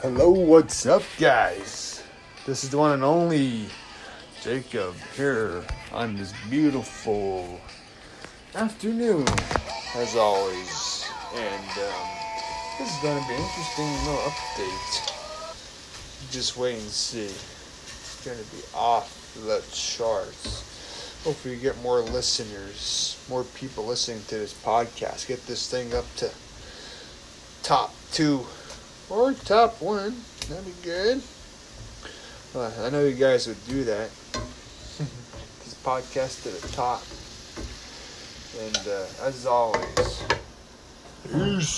Hello, what's up, guys? This is the one and only Jacob here on this beautiful afternoon, as always. And um, this is going to be an interesting little update. Just wait and see. It's going to be off the charts. Hopefully, you get more listeners, more people listening to this podcast. Get this thing up to top two or top one. That'd be good. Uh, I know you guys would do that. this podcast to the top. And uh, as always, peace.